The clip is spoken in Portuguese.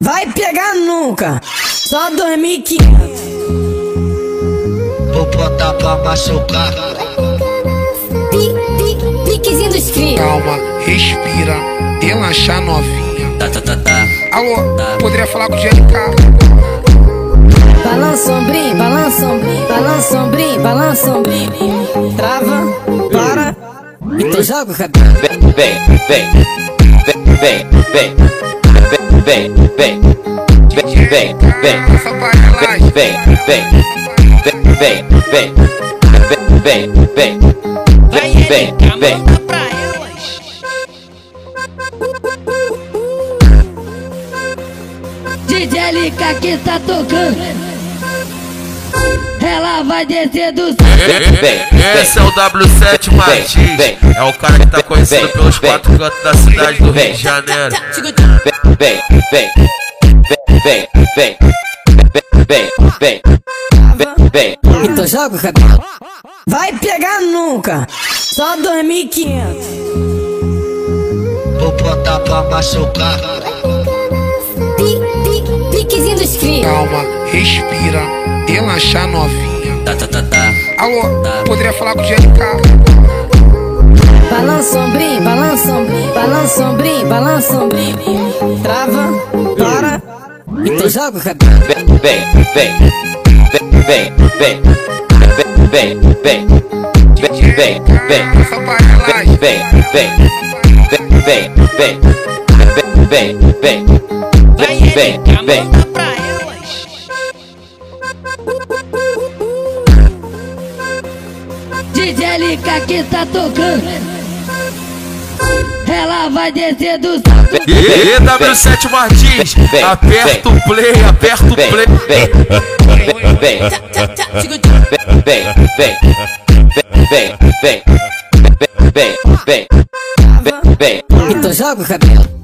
Vai pegar nunca, só 2.500. Vou botar pra machucar. Pi, pi, piquezinho dos cria. Calma, respira, relaxa novinha. Tá, tá, tá, tá. Alô, poderia falar com o GLK? Balança ombrinho, balança ombrinho, balança ombrinho, balança ombrinho. Trava, para, então joga o cabelo. Vem, vem, vem. Vem, vem, vem. Vem, vem. Vem, vem, vem. Essa aparelhagem. Vem, vem. Vem, vem, vem. Vem, vem. Vem, vem, vem. DJ LK que tá tocando. Ela vai descer do Esse é o W7 Martins. É o cara que tá conhecido pelos quatro cantos da cidade do Rio de Janeiro. Vem, vem. Vem, vem. Vem, vem. Vem. Então joga o cabelo. Vai pegar nunca, só 2.500. Vou botar pra machucar. Pi, pi, piquezinho. Calma, respira, relaxa novinha. Tá, tá, tá, tá. Alô, poderia falar com o GLK? Balança ombrinho, balança ombrinho, balança ombrinho, balança ombrinho. Trava, para, então joga o cabelo. Vem, vem, vem. Vem, vem. Vem, vem. Vem, vem. Essa aparelhagem. Vem, vem. Vem, vem. Vem, vem. Vem, vem. DJ LK que tá tocando. Ela vai descer do E W7 Martins, aperta o play, aperta o play. Vem, vem. Vem, vem. Vem, vem. Vem, vem. Vem, vem. Então joga o cabelo.